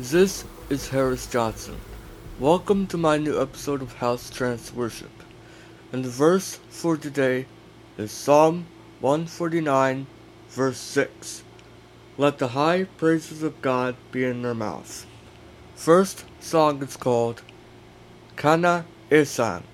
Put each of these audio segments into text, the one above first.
This is Harris Johnson. Welcome to my new episode of House Trance Worship. And the verse for today is Psalm 149, verse 6. Let the high praises of God be in their mouth. First song is called Kana Isan.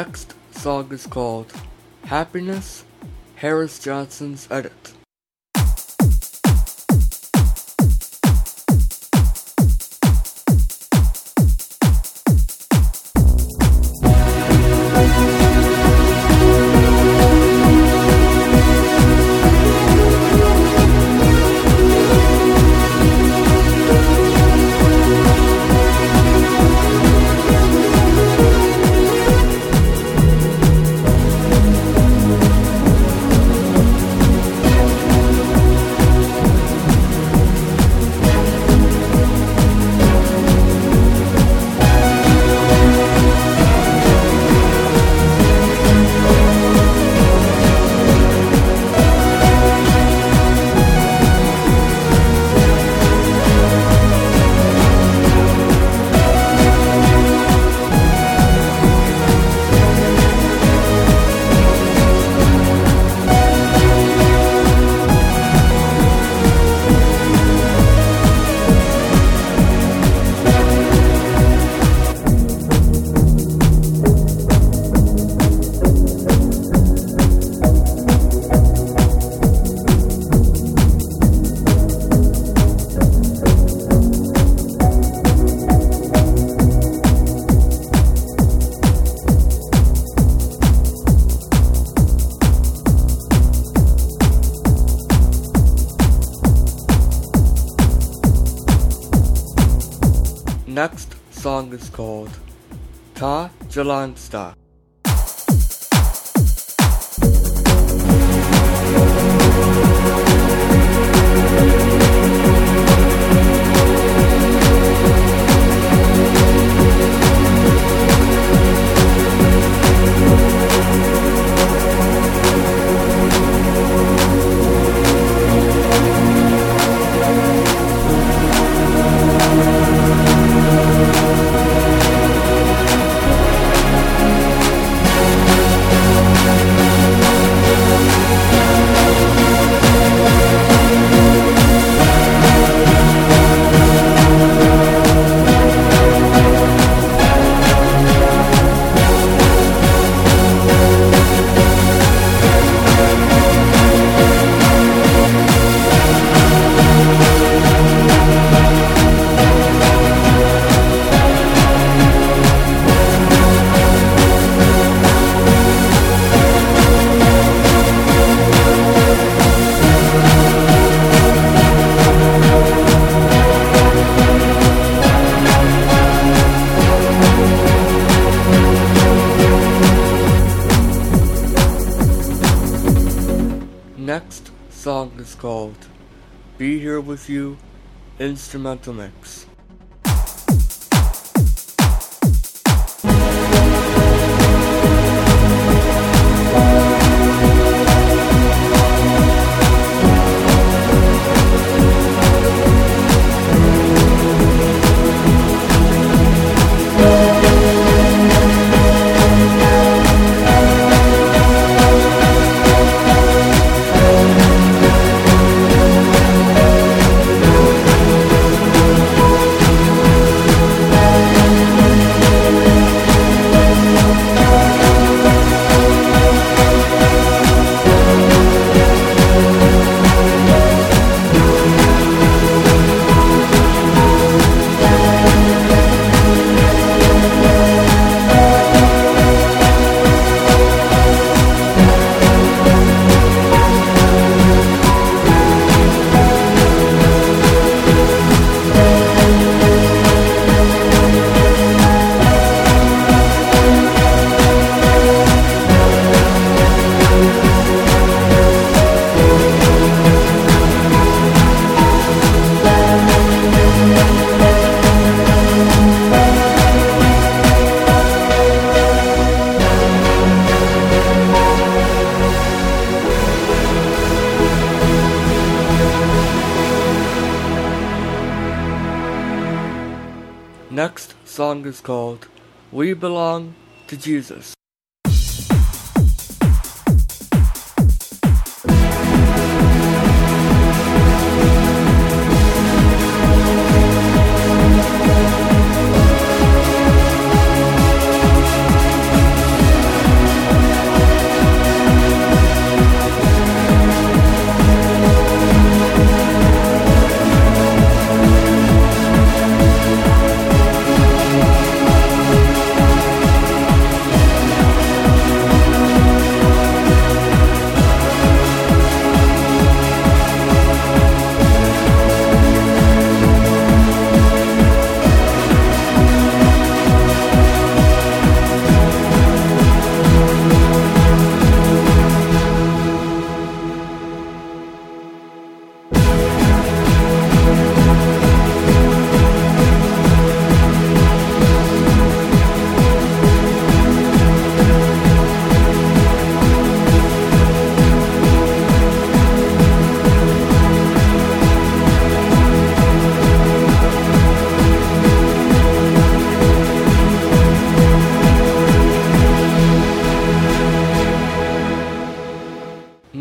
Next song is called Happiness, Harris Johnson's edit. Ta Jalansta. Instrumental Mix. Next song is called We Belong to Jesus.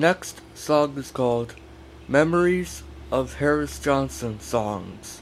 Next song is called Memories of Harris Johnson Songs.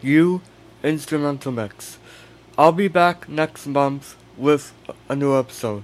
You Instrumental Mix. I'll be back next month with a new episode.